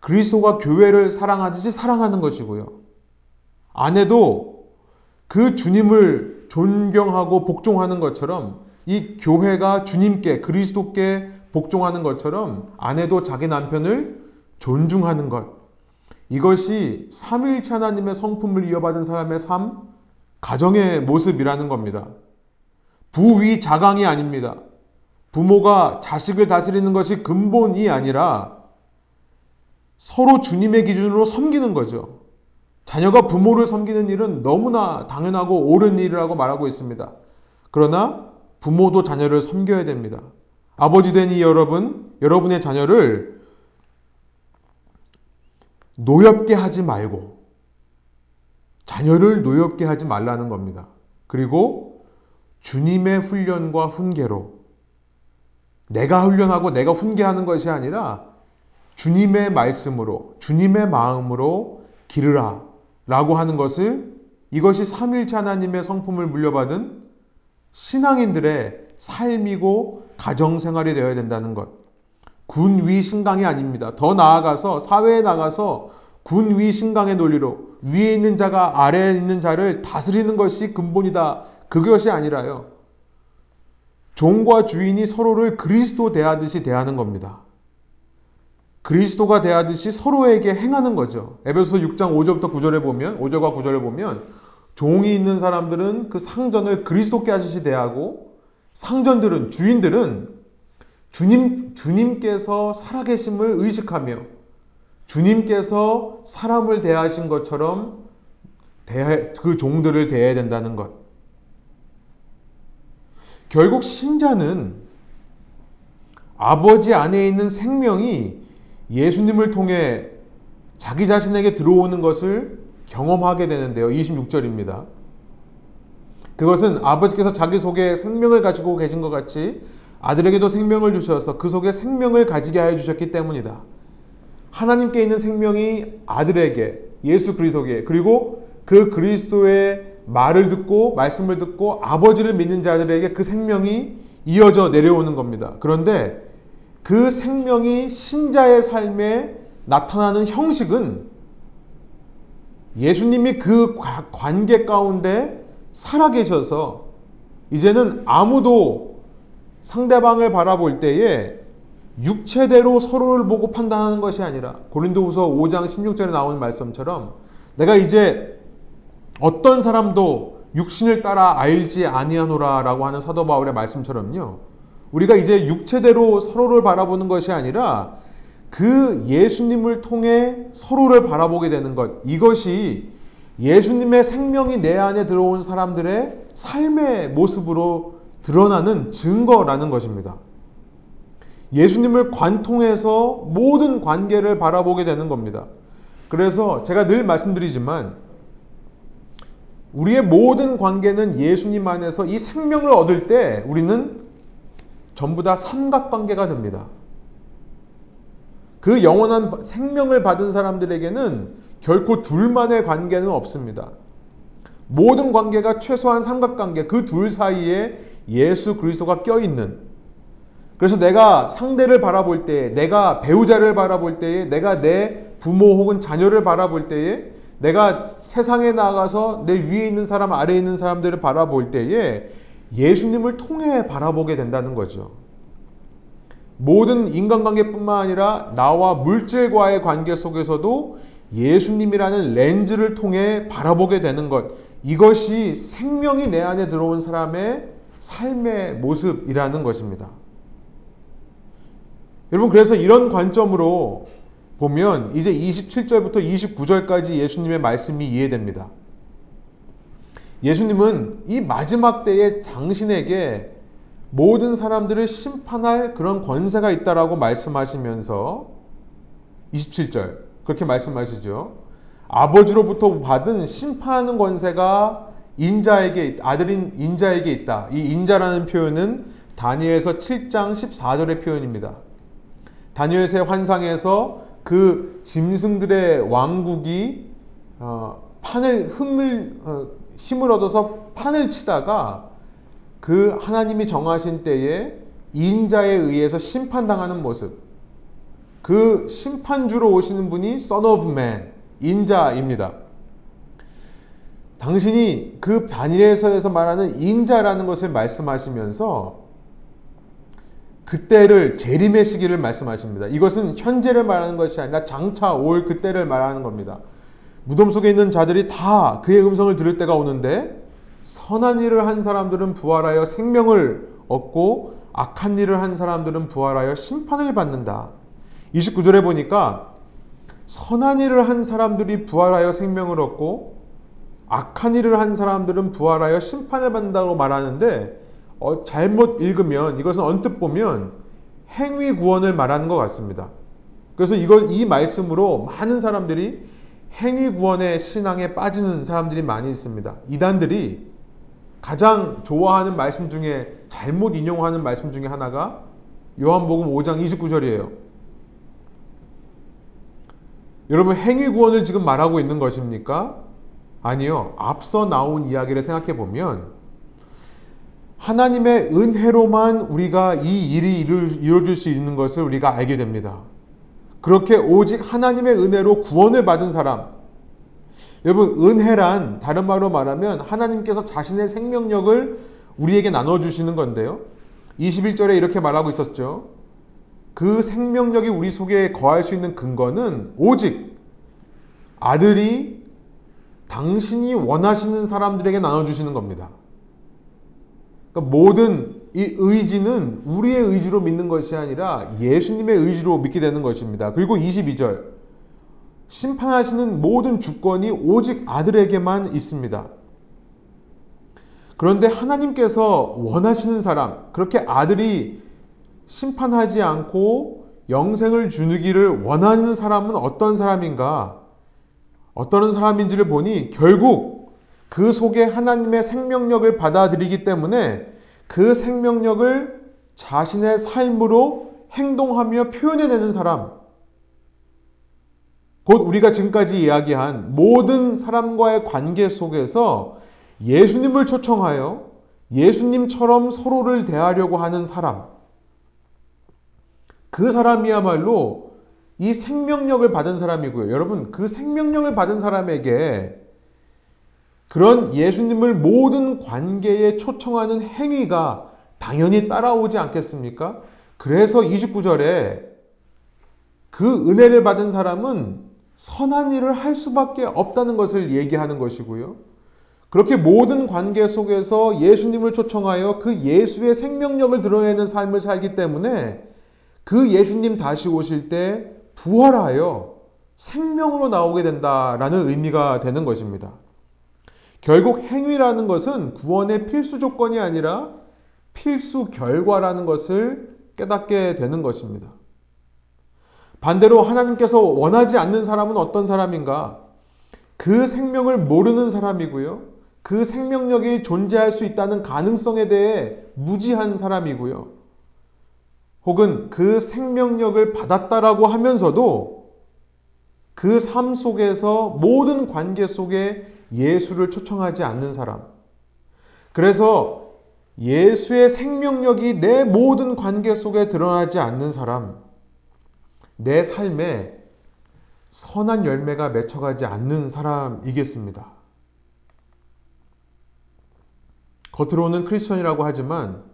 그리스도가 교회를 사랑하듯이 사랑하는 것이고요. 아내도 그 주님을 존경하고 복종하는 것처럼 이 교회가 주님께 그리스도께 복종하는 것처럼 아내도 자기 남편을 존중하는 것. 이것이 삼일체 하나님의 성품을 이어받은 사람의 삶, 가정의 모습이라는 겁니다. 부위 자강이 아닙니다. 부모가 자식을 다스리는 것이 근본이 아니라 서로 주님의 기준으로 섬기는 거죠. 자녀가 부모를 섬기는 일은 너무나 당연하고 옳은 일이라고 말하고 있습니다. 그러나 부모도 자녀를 섬겨야 됩니다. 아버지 되니 여러분, 여러분의 자녀를 노엽게 하지 말고 자녀를 노엽게 하지 말라는 겁니다. 그리고 주님의 훈련과 훈계로 내가 훈련하고 내가 훈계하는 것이 아니라 주님의 말씀으로 주님의 마음으로 기르라 라고 하는 것을 이것이 삼일체 하나님의 성품을 물려받은 신앙인들의 삶이고 가정생활이 되어야 된다는 것. 군위 신강이 아닙니다. 더 나아가서 사회에 나가서 군위 신강의 논리로 위에 있는 자가 아래에 있는 자를 다스리는 것이 근본이다. 그것이 아니라요. 종과 주인이 서로를 그리스도 대하듯이 대하는 겁니다. 그리스도가 대하듯이 서로에게 행하는 거죠. 에베소 6장 5절부터 9절에 보면 5절과 9절에 보면 종이 있는 사람들은 그 상전을 그리스도께 하듯이 대하고 상전들은 주인들은 주님 주님께서 살아계심을 의식하며 주님께서 사람을 대하신 것처럼 대해, 그 종들을 대해야 된다는 것. 결국 신자는 아버지 안에 있는 생명이 예수님을 통해 자기 자신에게 들어오는 것을 경험하게 되는데요. 26절입니다. 그것은 아버지께서 자기 속에 생명을 가지고 계신 것 같이 아들에게도 생명을 주셔서 그 속에 생명을 가지게 하여 주셨기 때문이다. 하나님께 있는 생명이 아들에게 예수 그리스도에 그리고 그 그리스도의 말을 듣고 말씀을 듣고 아버지를 믿는 자들에게 그 생명이 이어져 내려오는 겁니다. 그런데 그 생명이 신자의 삶에 나타나는 형식은 예수님이 그 관계 가운데 살아계셔서 이제는 아무도 상대방을 바라볼 때에 육체대로 서로를 보고 판단하는 것이 아니라 고린도후서 5장 16절에 나오는 말씀처럼 내가 이제 어떤 사람도 육신을 따라 알지 아니하노라라고 하는 사도 바울의 말씀처럼요. 우리가 이제 육체대로 서로를 바라보는 것이 아니라 그 예수님을 통해 서로를 바라보게 되는 것. 이것이 예수님의 생명이 내 안에 들어온 사람들의 삶의 모습으로 드러나는 증거라는 것입니다. 예수님을 관통해서 모든 관계를 바라보게 되는 겁니다. 그래서 제가 늘 말씀드리지만 우리의 모든 관계는 예수님 안에서 이 생명을 얻을 때 우리는 전부 다 삼각관계가 됩니다. 그 영원한 생명을 받은 사람들에게는 결코 둘만의 관계는 없습니다. 모든 관계가 최소한 삼각관계, 그 둘 사이에 예수 그리스도가 껴있는. 그래서 내가 상대를 바라볼 때, 내가 배우자를 바라볼 때에, 내가 내 부모 혹은 자녀를 바라볼 때에 내가 세상에 나가서 내 위에 있는 사람, 아래에 있는 사람들을 바라볼 때에 예수님을 통해 바라보게 된다는 거죠. 모든 인간관계뿐만 아니라 나와 물질과의 관계 속에서도 예수님이라는 렌즈를 통해 바라보게 되는 것. 이것이 생명이 내 안에 들어온 사람의 삶의 모습이라는 것입니다. 여러분, 그래서 이런 관점으로 보면 이제 27절부터 29절까지 예수님의 말씀이 이해됩니다. 예수님은 이 마지막 때에 당신에게 모든 사람들을 심판할 그런 권세가 있다라고 말씀하시면서 27절 그렇게 말씀하시죠. 아버지로부터 받은 심판하는 권세가 인자에게 아들인 인자에게 있다. 이 인자라는 표현은 다니엘서 7장 14절의 표현입니다. 다니엘서의 환상에서 그 짐승들의 왕국이 어, 판을 흠을 어, 힘을 얻어서 판을 치다가 그 하나님이 정하신 때에 인자에 의해서 심판당하는 모습. 그 심판주로 오시는 분이 Son of Man, 인자입니다. 당신이 그 다니엘서에서 말하는 인자라는 것을 말씀하시면서 그때를 재림의 시기를 말씀하십니다. 이것은 현재를 말하는 것이 아니라 장차 올 그때를 말하는 겁니다. 무덤 속에 있는 자들이 다 그의 음성을 들을 때가 오는데 선한 일을 한 사람들은 부활하여 생명을 얻고 악한 일을 한 사람들은 부활하여 심판을 받는다. 29절에 보니까 선한 일을 한 사람들이 부활하여 생명을 얻고 악한 일을 한 사람들은 부활하여 심판을 받는다고 말하는데 어, 잘못 읽으면 이것은 언뜻 보면 행위 구원을 말하는 것 같습니다. 그래서 이걸 이 말씀으로 많은 사람들이 행위 구원의 신앙에 빠지는 사람들이 많이 있습니다. 이단들이 가장 좋아하는 말씀 중에 잘못 인용하는 말씀 중에 하나가 요한복음 5장 29절이에요. 여러분 행위 구원을 지금 말하고 있는 것입니까? 아니요. 앞서 나온 이야기를 생각해 보면 하나님의 은혜로만 우리가 이 일이 이루어질 수 있는 것을 우리가 알게 됩니다. 그렇게 오직 하나님의 은혜로 구원을 받은 사람. 여러분, 은혜란 다른 말로 말하면 하나님께서 자신의 생명력을 우리에게 나눠주시는 건데요. 21절에 이렇게 말하고 있었죠. 그 생명력이 우리 속에 거할 수 있는 근거는 오직 아들이 당신이 원하시는 사람들에게 나눠주시는 겁니다. 그러니까 모든 이 의지는 우리의 의지로 믿는 것이 아니라 예수님의 의지로 믿게 되는 것입니다. 그리고 22절. 심판하시는 모든 주권이 오직 아들에게만 있습니다. 그런데 하나님께서 원하시는 사람, 그렇게 아들이 심판하지 않고 영생을 주기를 원하는 사람은 어떤 사람인가? 어떤 사람인지를 보니 결국 그 속에 하나님의 생명력을 받아들이기 때문에 그 생명력을 자신의 삶으로 행동하며 표현해내는 사람. 곧 우리가 지금까지 이야기한 모든 사람과의 관계 속에서 예수님을 초청하여 예수님처럼 서로를 대하려고 하는 사람. 그 사람이야말로 이 생명력을 받은 사람이고요. 여러분, 그 생명력을 받은 사람에게 그런 예수님을 모든 관계에 초청하는 행위가 당연히 따라오지 않겠습니까? 그래서 29절에 그 은혜를 받은 사람은 선한 일을 할 수밖에 없다는 것을 얘기하는 것이고요. 그렇게 모든 관계 속에서 예수님을 초청하여 그 예수의 생명력을 드러내는 삶을 살기 때문에 그 예수님 다시 오실 때 부활하여 생명으로 나오게 된다라는 의미가 되는 것입니다. 결국 행위라는 것은 구원의 필수 조건이 아니라 필수 결과라는 것을 깨닫게 되는 것입니다. 반대로 하나님께서 원하지 않는 사람은 어떤 사람인가? 그 생명을 모르는 사람이고요. 그 생명력이 존재할 수 있다는 가능성에 대해 무지한 사람이고요. 혹은 그 생명력을 받았다라고 하면서도 그 삶 속에서 모든 관계 속에 예수를 초청하지 않는 사람. 그래서 예수의 생명력이 내 모든 관계 속에 드러나지 않는 사람. 내 삶에 선한 열매가 맺혀가지 않는 사람이겠습니다. 겉으로는 크리스천이라고 하지만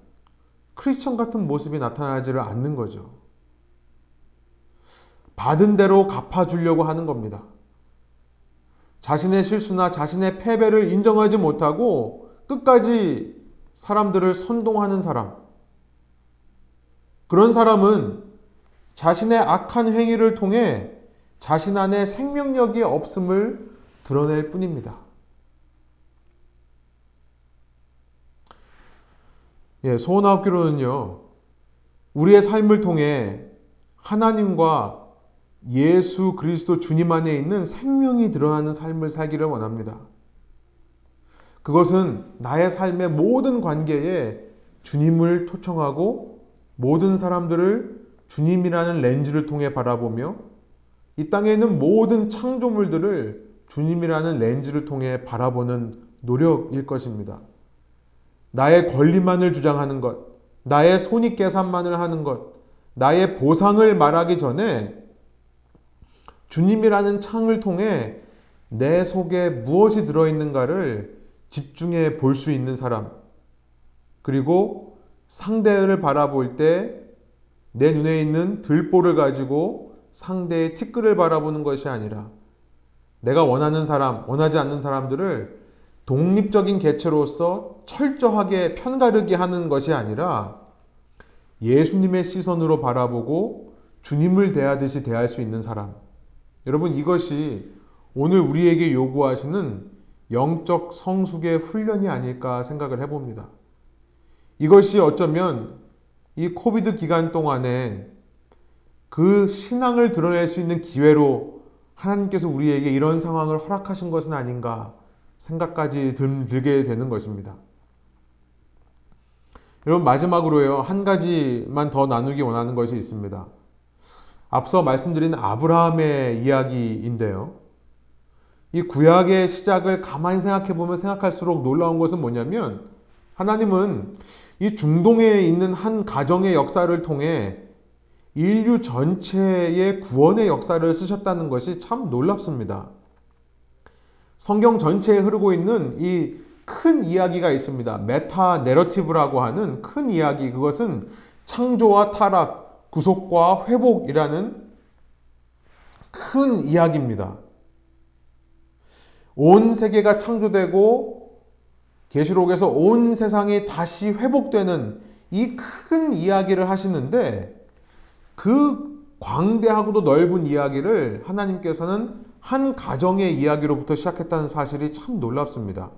크리스천 같은 모습이 나타나지를 않는 거죠. 받은 대로 갚아주려고 하는 겁니다. 자신의 실수나 자신의 패배를 인정하지 못하고 끝까지 사람들을 선동하는 사람. 그런 사람은 자신의 악한 행위를 통해 자신 안에 생명력이 없음을 드러낼 뿐입니다. 예, 소원학교로는요, 우리의 삶을 통해 하나님과 예수 그리스도 주님 안에 있는 생명이 드러나는 삶을 살기를 원합니다. 그것은 나의 삶의 모든 관계에 주님을 초청하고 모든 사람들을 주님이라는 렌즈를 통해 바라보며 이 땅에 있는 모든 창조물들을 주님이라는 렌즈를 통해 바라보는 노력일 것입니다. 나의 권리만을 주장하는 것, 나의 손익 계산만을 하는 것, 나의 보상을 말하기 전에 주님이라는 창을 통해 내 속에 무엇이 들어있는가를 집중해 볼 수 있는 사람, 그리고 상대를 바라볼 때 내 눈에 있는 들보를 가지고 상대의 티끌을 바라보는 것이 아니라 내가 원하는 사람, 원하지 않는 사람들을 독립적인 개체로서 철저하게 편가르기 하는 것이 아니라 예수님의 시선으로 바라보고 주님을 대하듯이 대할 수 있는 사람. 여러분, 이것이 오늘 우리에게 요구하시는 영적 성숙의 훈련이 아닐까 생각을 해봅니다. 이것이 어쩌면 이 코비드 기간 동안에 그 신앙을 드러낼 수 있는 기회로 하나님께서 우리에게 이런 상황을 허락하신 것은 아닌가 생각까지 들게 되는 것입니다. 여러분, 마지막으로요, 한 가지만 더 나누기 원하는 것이 있습니다. 앞서 말씀드린 아브라함의 이야기인데요. 이 구약의 시작을 가만히 생각해 보면 생각할수록 놀라운 것은 뭐냐면 하나님은 이 중동에 있는 한 가정의 역사를 통해 인류 전체의 구원의 역사를 쓰셨다는 것이 참 놀랍습니다. 성경 전체에 흐르고 있는 이 큰 이야기가 있습니다. 메타 내러티브라고 하는 큰 이야기. 그것은 창조와 타락, 구속과 회복이라는 큰 이야기입니다. 온 세계가 창조되고 계시록에서 온 세상이 다시 회복되는 이 큰 이야기를 하시는데 그 광대하고도 넓은 이야기를 하나님께서는 한 가정의 이야기로부터 시작했다는 사실이 참 놀랍습니다.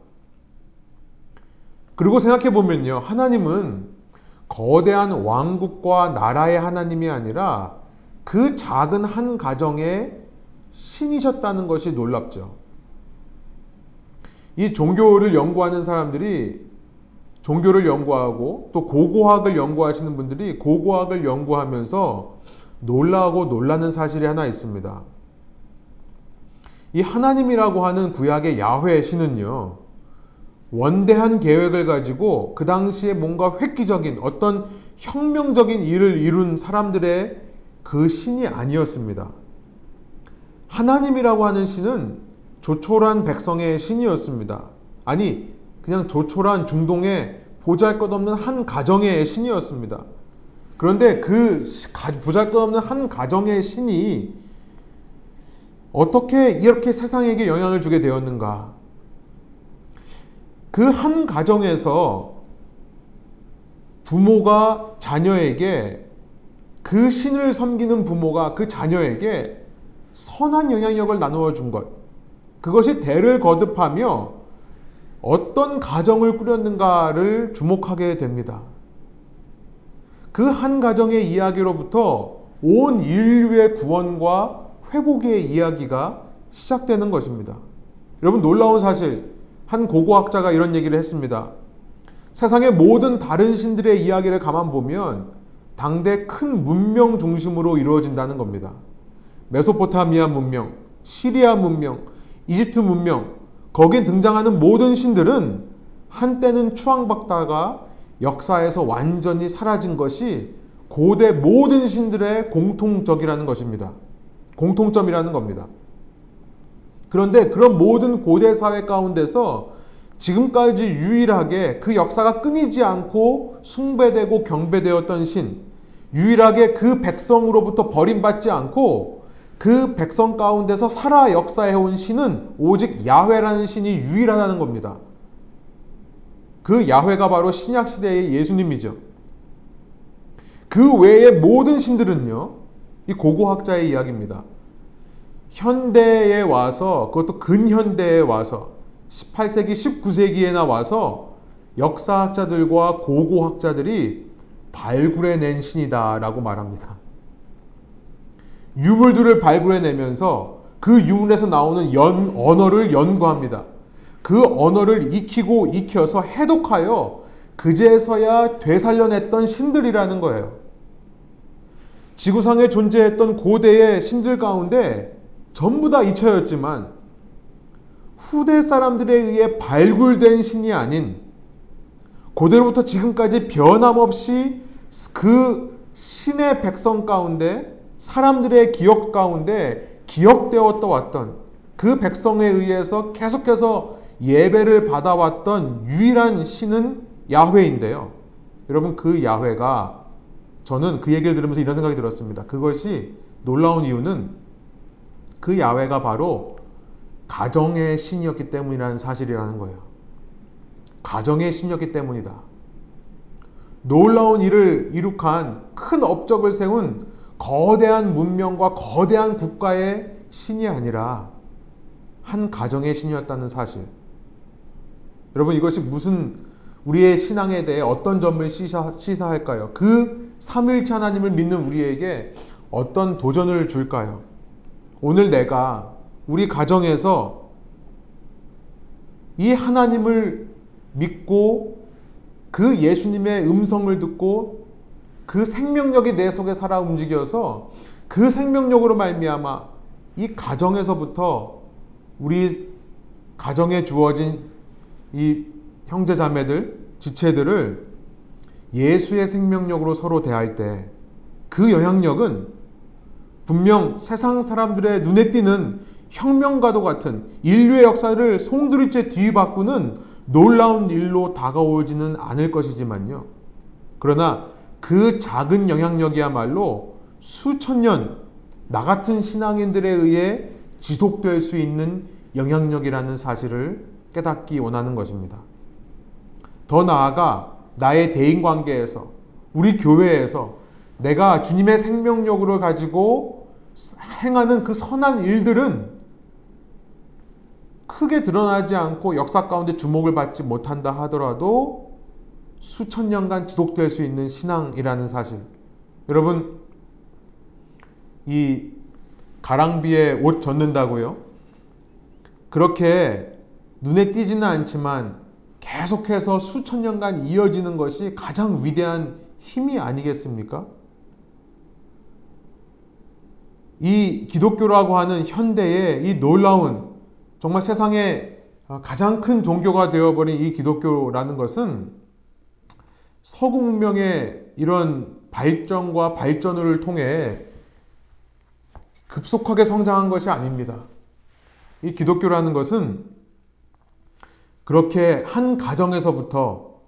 그리고 생각해 보면요. 하나님은 거대한 왕국과 나라의 하나님이 아니라 그 작은 한 가정의 신이셨다는 것이 놀랍죠. 이 종교를 연구하는 사람들이 종교를 연구하고 또 고고학을 연구하시는 분들이 고고학을 연구하면서 놀라고 놀라는 사실이 하나 있습니다. 이 하나님이라고 하는 구약의 야훼 신은요, 원대한 계획을 가지고 그 당시에 뭔가 획기적인 어떤 혁명적인 일을 이룬 사람들의 그 신이 아니었습니다. 하나님이라고 하는 신은 조촐한 백성의 신이었습니다. 아니, 그냥 조촐한 중동의 보잘 것 없는 한 가정의 신이었습니다. 그런데 그 보잘 것 없는 한 가정의 신이 어떻게 이렇게 세상에게 영향을 주게 되었는가? 그 한 가정에서 부모가 자녀에게 그 신을 섬기는 부모가 그 자녀에게 선한 영향력을 나누어 준 것. 그것이 대를 거듭하며 어떤 가정을 꾸렸는가를 주목하게 됩니다. 그 한 가정의 이야기로부터 온 인류의 구원과 회복의 이야기가 시작되는 것입니다. 여러분 놀라운 사실, 한 고고학자가 이런 얘기를 했습니다. 세상의 모든 다른 신들의 이야기를 가만 보면 당대 큰 문명 중심으로 이루어진다는 겁니다. 메소포타미아 문명, 시리아 문명, 이집트 문명, 거기에 등장하는 모든 신들은 한때는 추앙받다가 역사에서 완전히 사라진 것이 고대 모든 신들의 공통적이라는 것입니다. 공통점이라는 겁니다. 그런데 그런 모든 고대 사회 가운데서 지금까지 유일하게 그 역사가 끊이지 않고 숭배되고 경배되었던 신, 유일하게 그 백성으로부터 버림받지 않고 그 백성 가운데서 살아 역사해온 신은 오직 야훼라는 신이 유일하다는 겁니다. 그 야훼가 바로 신약 시대의 예수님이죠. 그 외의 모든 신들은요, 이 고고학자의 이야기입니다. 현대에 와서, 그것도 근현대에 와서, 18세기, 19세기에 나 와서 역사학자들과 고고학자들이 발굴해낸 신이다라고 말합니다. 유물들을 발굴해내면서 그 유물에서 나오는 연, 언어를 연구합니다. 그 언어를 익히고 익혀서 해독하여 그제서야 되살려냈던 신들이라는 거예요. 지구상에 존재했던 고대의 신들 가운데 전부 다 잊혀졌지만 후대 사람들에 의해 발굴된 신이 아닌 고대로부터 지금까지 변함없이 그 신의 백성 가운데 사람들의 기억 가운데 기억되었다 왔던 그 백성에 의해서 계속해서 예배를 받아왔던 유일한 신은 야훼인데요. 여러분 그 야훼가 저는 그 얘기를 들으면서 이런 생각이 들었습니다. 그것이 놀라운 이유는 그 야훼가 바로 가정의 신이었기 때문이라는 사실이라는 거예요. 가정의 신이었기 때문이다. 놀라운 일을 이룩한 큰 업적을 세운 거대한 문명과 거대한 국가의 신이 아니라 한 가정의 신이었다는 사실. 여러분 이것이 무슨 우리의 신앙에 대해 어떤 점을 시사, 시사할까요? 그 삼일체 하나님을 믿는 우리에게 어떤 도전을 줄까요? 오늘 내가 우리 가정에서 이 하나님을 믿고 그 예수님의 음성을 듣고 그 생명력이 내 속에 살아 움직여서 그 생명력으로 말미암아 이 가정에서부터 우리 가정에 주어진 이 형제 자매들, 지체들을 예수의 생명력으로 서로 대할 때 그 영향력은 분명 세상 사람들의 눈에 띄는 혁명과도 같은 인류의 역사를 송두리째 뒤바꾸는 놀라운 일로 다가오지는 않을 것이지만요. 그러나 그 작은 영향력이야말로 수천 년 나 같은 신앙인들에 의해 지속될 수 있는 영향력이라는 사실을 깨닫기 원하는 것입니다. 더 나아가 나의 대인 관계에서 우리 교회에서 내가 주님의 생명력으로 가지고 행하는 그 선한 일들은 크게 드러나지 않고 역사 가운데 주목을 받지 못한다 하더라도 수천 년간 지속될 수 있는 신앙이라는 사실. 여러분, 이 가랑비에 옷 젖는다고요? 그렇게 눈에 띄지는 않지만 계속해서 수천 년간 이어지는 것이 가장 위대한 힘이 아니겠습니까? 이 기독교라고 하는 현대의 이 놀라운 정말 세상에 가장 큰 종교가 되어버린 이 기독교라는 것은 서구 문명의 이런 발전과 발전을 통해 급속하게 성장한 것이 아닙니다. 이 기독교라는 것은 그렇게 한 가정에서부터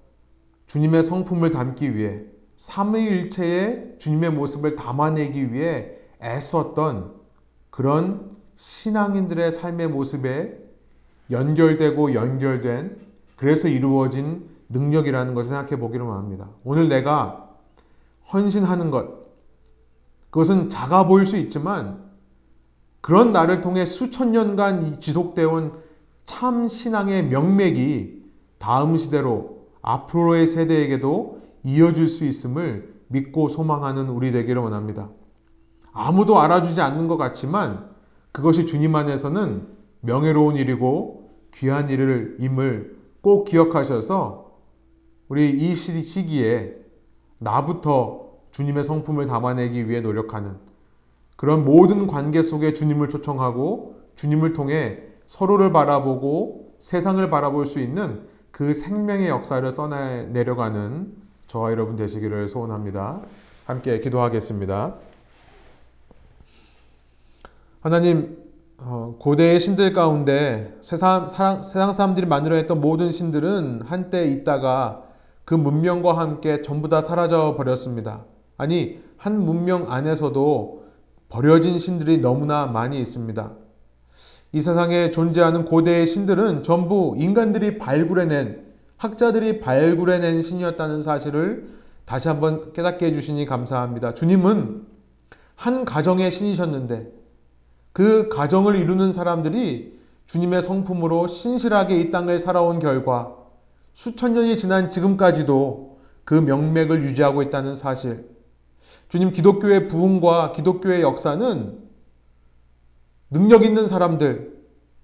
주님의 성품을 담기 위해 삼위일체의 주님의 모습을 담아내기 위해 애썼던 그런 신앙인들의 삶의 모습에 연결되고 연결된 그래서 이루어진 능력이라는 것을 생각해 보기로 합니다. 오늘 내가 헌신하는 것 그것은 작아 보일 수 있지만 그런 나를 통해 수천 년간 지속되어 온 참 신앙의 명맥이 다음 시대로 앞으로의 세대에게도 이어질 수 있음을 믿고 소망하는 우리 되기를 원합니다. 아무도 알아주지 않는 것 같지만 그것이 주님 안에서는 명예로운 일이고 귀한 일을 임을 꼭 기억하셔서 우리 이 시기에 나부터 주님의 성품을 담아내기 위해 노력하는 그런 모든 관계 속에 주님을 초청하고 주님을 통해 서로를 바라보고 세상을 바라볼 수 있는 그 생명의 역사를 써내려가는 저와 여러분 되시기를 소원합니다. 함께 기도하겠습니다. 하나님, 어, 고대의 신들 가운데 세상, 세상 사람들이 만들어냈던 모든 신들은 한때 있다가 그 문명과 함께 전부 다 사라져 버렸습니다. 아니, 한 문명 안에서도 버려진 신들이 너무나 많이 있습니다. 이 세상에 존재하는 고대의 신들은 전부 인간들이 발굴해낸, 학자들이 발굴해낸 신이었다는 사실을 다시 한번 깨닫게 해주시니 감사합니다. 주님은 한 가정의 신이셨는데 그 가정을 이루는 사람들이 주님의 성품으로 신실하게 이 땅을 살아온 결과 수천 년이 지난 지금까지도 그 명맥을 유지하고 있다는 사실, 주님 기독교의 부흥과 기독교의 역사는 능력 있는 사람들,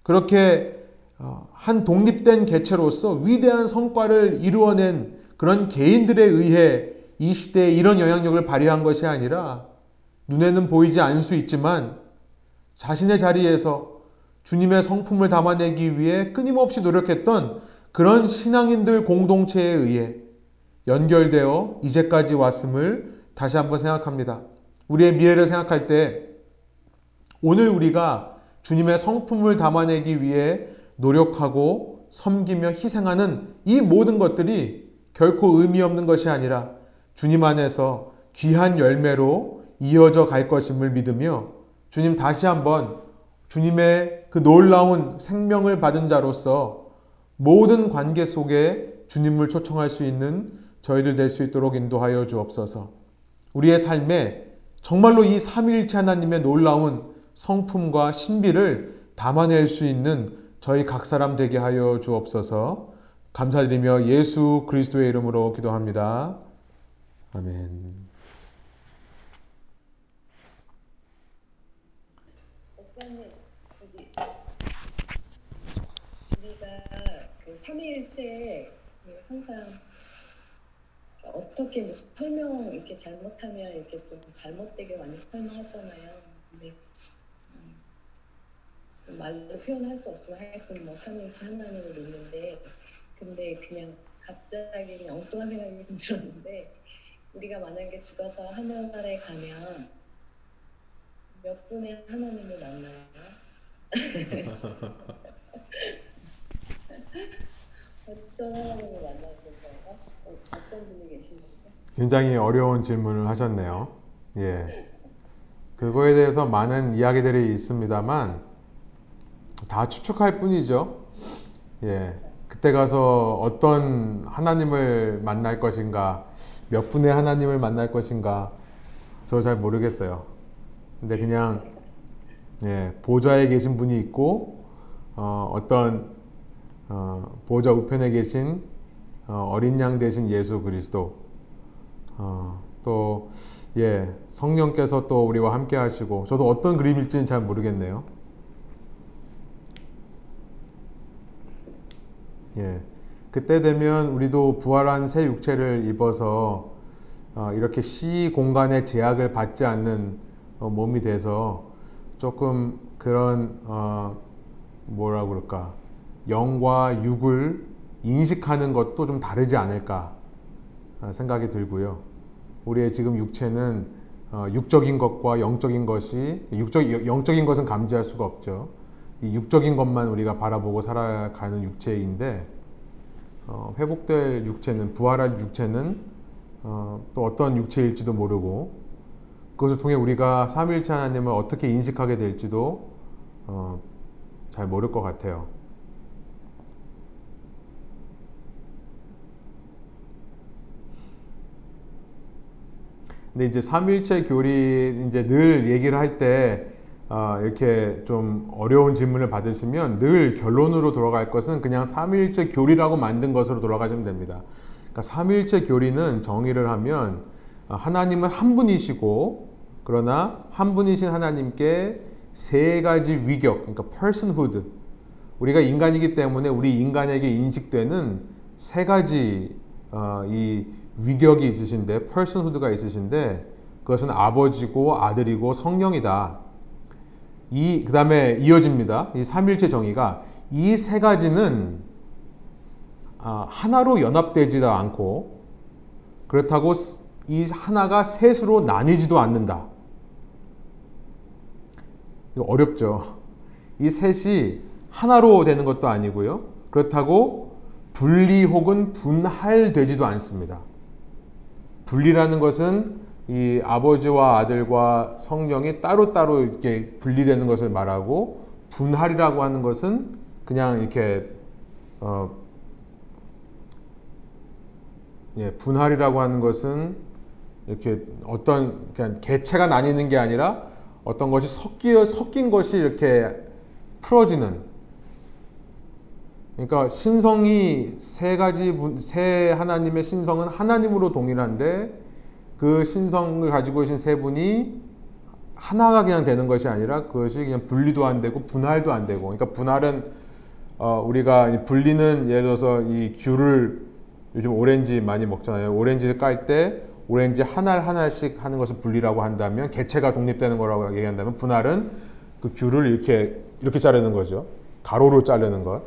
그렇게 어, 한 독립된 개체로서 위대한 성과를 이루어낸 그런 개인들에 의해 이 시대에 이런 영향력을 발휘한 것이 아니라 눈에는 보이지 않을 수 있지만 자신의 자리에서 주님의 성품을 담아내기 위해 끊임없이 노력했던 그런 신앙인들 공동체에 의해 연결되어 이제까지 왔음을 다시 한번 생각합니다. 우리의 미래를 생각할 때 오늘 우리가 주님의 성품을 담아내기 위해 노력하고 섬기며 희생하는 이 모든 것들이 결코 의미 없는 것이 아니라 주님 안에서 귀한 열매로 이어져 갈 것임을 믿으며 주님 다시 한번 주님의 그 놀라운 생명을 받은 자로서 모든 관계 속에 주님을 초청할 수 있는 저희들 될 수 있도록 인도하여 주옵소서. 우리의 삶에 정말로 이 삼위일체 하나님의 놀라운 성품과 신비를 담아낼 수 있는 저희 각 사람 되게 하여 주옵소서. 감사드리며 예수 그리스도의 이름으로 기도합니다. 아멘. 그 삼위일체 항상 어떻게 설명 이렇게 잘못하면 이렇게 좀 잘못되게 많이 설명하잖아요. 근데 음, 말로 표현할 수 없지만 하여튼 뭐 삼위일체 하나님을 믿는데 근데 그냥 갑자기 그냥 엉뚱한 생각이 들었는데 우리가 만약에 죽어서 하늘나라에 가면 몇 분의 하나님을 만나요? 어떤 하나님을 만나는 건가요? 어떤 분이 계신 거죠? 굉장히 어려운 질문을 하셨네요. 예. 그거에 대해서 많은 이야기들이 있습니다만 다 추측할 뿐이죠. 예. 그때 가서 어떤 하나님을 만날 것인가, 몇 분의 하나님을 만날 것인가, 저 잘 모르겠어요. 근데 그냥 예, 보좌에 계신 분이 있고 어, 떤 어, 보좌 우편에 계신 어, 린양 대신 예수 그리스도 어, 또 예, 성령께서 또 우리와 함께 하시고 저도 어떤 그림일지는 잘 모르겠네요. 예. 그때 되면 우리도 부활한 새 육체를 입어서 어, 이렇게 시 공간의 제약을 받지 않는 어, 몸이 돼서 조금 그런 어, 뭐라 그럴까 영과 육을 인식하는 것도 좀 다르지 않을까 생각이 들고요. 우리의 지금 육체는 어, 육적인 것과 영적인 것이 육적 영적인 것은 감지할 수가 없죠. 이 육적인 것만 우리가 바라보고 살아가는 육체인데 어, 회복될 육체는 부활할 육체는 어, 또 어떤 육체일지도 모르고 그것을 통해 우리가 삼일체 하나님을 어떻게 인식하게 될지도 어, 잘 모를 것 같아요. 근데 이제 삼일체 교리 이제 늘 얘기를 할 때 어, 이렇게 좀 어려운 질문을 받으시면 늘 결론으로 돌아갈 것은 그냥 삼일체 교리라고 만든 것으로 돌아가시면 됩니다. 그러니까 삼일체 교리는 정의를 하면 어, 하나님은 한 분이시고 그러나 한 분이신 하나님께 세 가지 위격, 그러니까 personhood. 우리가 인간이기 때문에 우리 인간에게 인식되는 세 가지 어, 이 위격이 있으신데 personhood가 있으신데 그것은 아버지고 아들이고 성령이다. 이 그다음에 이어집니다. 이 삼일체 정의가 이 세 가지는 아, 하나로 연합되지도 않고 그렇다고 이 하나가 셋으로 나뉘지도 않는다. 이거 어렵죠. 이 셋이 하나로 되는 것도 아니고요. 그렇다고 분리 혹은 분할되지도 않습니다. 분리라는 것은 이 아버지와 아들과 성령이 따로따로 이렇게 분리되는 것을 말하고 분할이라고 하는 것은 그냥 이렇게 어, 예, 분할이라고 하는 것은 이렇게 어떤 그냥 개체가 나뉘는 게 아니라 어떤 것이 섞여, 섞인 것이 이렇게 풀어지는. 그러니까 신성이 세 가지 세 하나님의 신성은 하나님으로 동일한데 그 신성을 가지고 계신 세 분이 하나가 그냥 되는 것이 아니라 그것이 그냥 분리도 안 되고 분할도 안 되고 그러니까 분할은 어, 우리가 분리는 예를 들어서 이 귤을 요즘 오렌지 많이 먹잖아요. 오렌지를 깔 때 오렌지 하나 하나씩 하는 것을 분리라고 한다면 개체가 독립되는 거라고 얘기한다면 분할은 그 귤을 이렇게 이렇게 자르는 거죠. 가로로 자르는 것.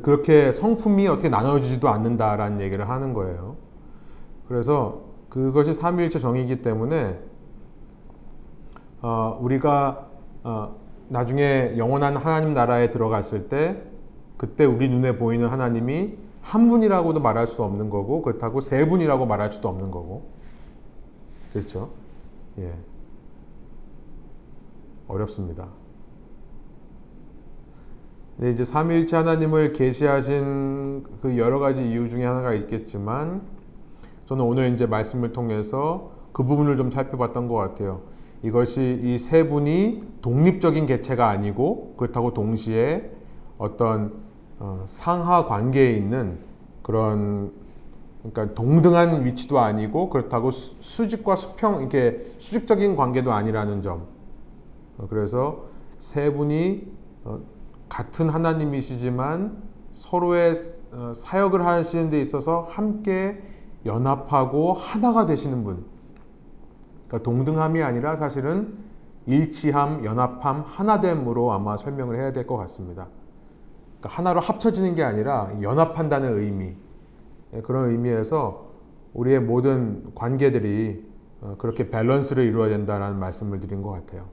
그렇게 성품이 어떻게 나눠지지도 않는다라는 얘기를 하는 거예요. 그래서 그것이 삼위일체 정의이기 때문에 어, 우리가 어, 나중에 영원한 하나님 나라에 들어갔을 때 그때 우리 눈에 보이는 하나님이 한 분이라고도 말할 수 없는 거고 그렇다고 세 분이라고 말할 수도 없는 거고 그렇죠? 예. 어렵습니다. 네, 이제 삼위일체 하나님을 계시하신 그 여러 가지 이유 중에 하나가 있겠지만 저는 오늘 이제 말씀을 통해서 그 부분을 좀 살펴봤던 것 같아요. 이것이 이 세 분이 독립적인 개체가 아니고 그렇다고 동시에 어떤 어, 상하 관계에 있는 그런 그러니까 동등한 위치도 아니고 그렇다고 수직과 수평 이렇게 수직적인 관계도 아니라는 점. 어, 그래서 세 분이 어, 같은 하나님이시지만 서로의 어, 사역을 하시는 데 있어서 함께 연합하고 하나가 되시는 분. 그러니까 동등함이 아니라 사실은 일치함, 연합함, 하나됨으로 아마 설명을 해야 될 것 같습니다. 그러니까 하나로 합쳐지는 게 아니라 연합한다는 의미. 예, 그런 의미에서 우리의 모든 관계들이 어, 그렇게 밸런스를 이루어야 된다는 말씀을 드린 것 같아요.